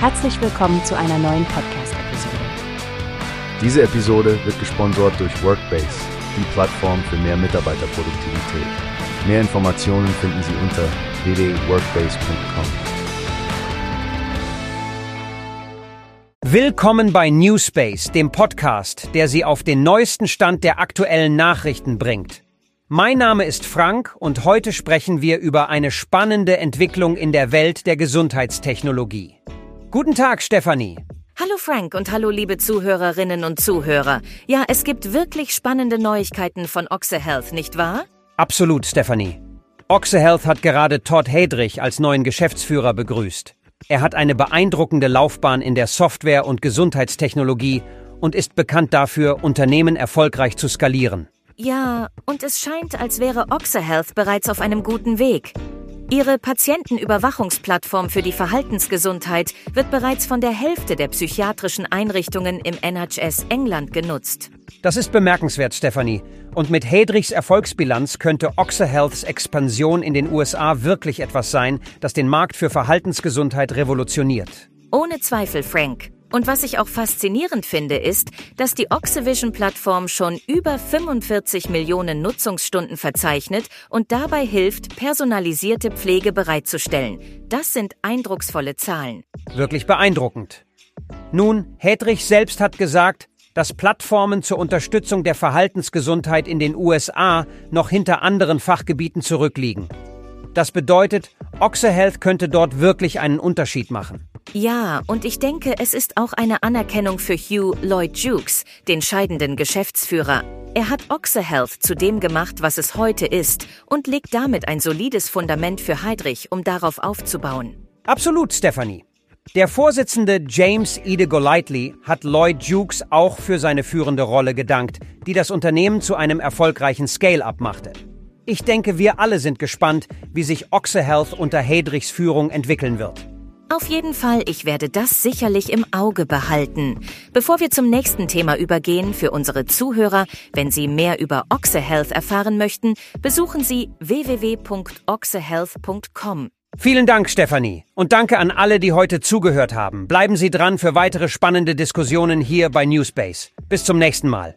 Herzlich willkommen zu einer neuen Podcast-Episode. Diese Episode wird gesponsert durch Workbase, die Plattform für mehr Mitarbeiterproduktivität. Mehr Informationen finden Sie unter www.workbase.com. Willkommen bei Newspace, dem Podcast, der Sie auf den neuesten Stand der aktuellen Nachrichten bringt. Mein Name ist Frank und heute sprechen wir über eine spannende Entwicklung in der Welt der Gesundheitstechnologie. Guten Tag, Stefanie. Hallo Frank und hallo liebe Zuhörerinnen und Zuhörer. Ja, es gibt wirklich spannende Neuigkeiten von Oxe Health, nicht wahr? Absolut, Stefanie. Oxe Health hat gerade Todd Hedrich als neuen Geschäftsführer begrüßt. Er hat eine beeindruckende Laufbahn in der Software- und Gesundheitstechnologie und ist bekannt dafür, Unternehmen erfolgreich zu skalieren. Ja, und es scheint, als wäre Oxe Health bereits auf einem guten Weg. Ihre Patientenüberwachungsplattform für die Verhaltensgesundheit wird bereits von der Hälfte der psychiatrischen Einrichtungen im NHS England genutzt. Das ist bemerkenswert, Stephanie. Und mit Hedrichs Erfolgsbilanz könnte Oxe Healths Expansion in den USA wirklich etwas sein, das den Markt für Verhaltensgesundheit revolutioniert. Ohne Zweifel, Frank. Und was ich auch faszinierend finde, ist, dass die Oxyvision-Plattform schon über 45 Millionen Nutzungsstunden verzeichnet und dabei hilft, personalisierte Pflege bereitzustellen. Das sind eindrucksvolle Zahlen. Wirklich beeindruckend. Nun, Hedrich selbst hat gesagt, dass Plattformen zur Unterstützung der Verhaltensgesundheit in den USA noch hinter anderen Fachgebieten zurückliegen. Das bedeutet, Oxe Health könnte dort wirklich einen Unterschied machen. Ja, und ich denke, es ist auch eine Anerkennung für Hugh Lloyd Jukes, den scheidenden Geschäftsführer. Er hat Oxe Health zu dem gemacht, was es heute ist, und legt damit ein solides Fundament für Heidrich, um darauf aufzubauen. Absolut, Stephanie. Der Vorsitzende James Ide Golightly hat Lloyd Jukes auch für seine führende Rolle gedankt, die das Unternehmen zu einem erfolgreichen Scale-up machte. Ich denke, wir alle sind gespannt, wie sich Oxe Health unter Hedrichs Führung entwickeln wird. Auf jeden Fall, ich werde das sicherlich im Auge behalten. Bevor wir zum nächsten Thema übergehen, für unsere Zuhörer, wenn Sie mehr über Oxe Health erfahren möchten, besuchen Sie www.oxehealth.com. Vielen Dank, Stefanie. Und danke an alle, die heute zugehört haben. Bleiben Sie dran für weitere spannende Diskussionen hier bei Newspace. Bis zum nächsten Mal.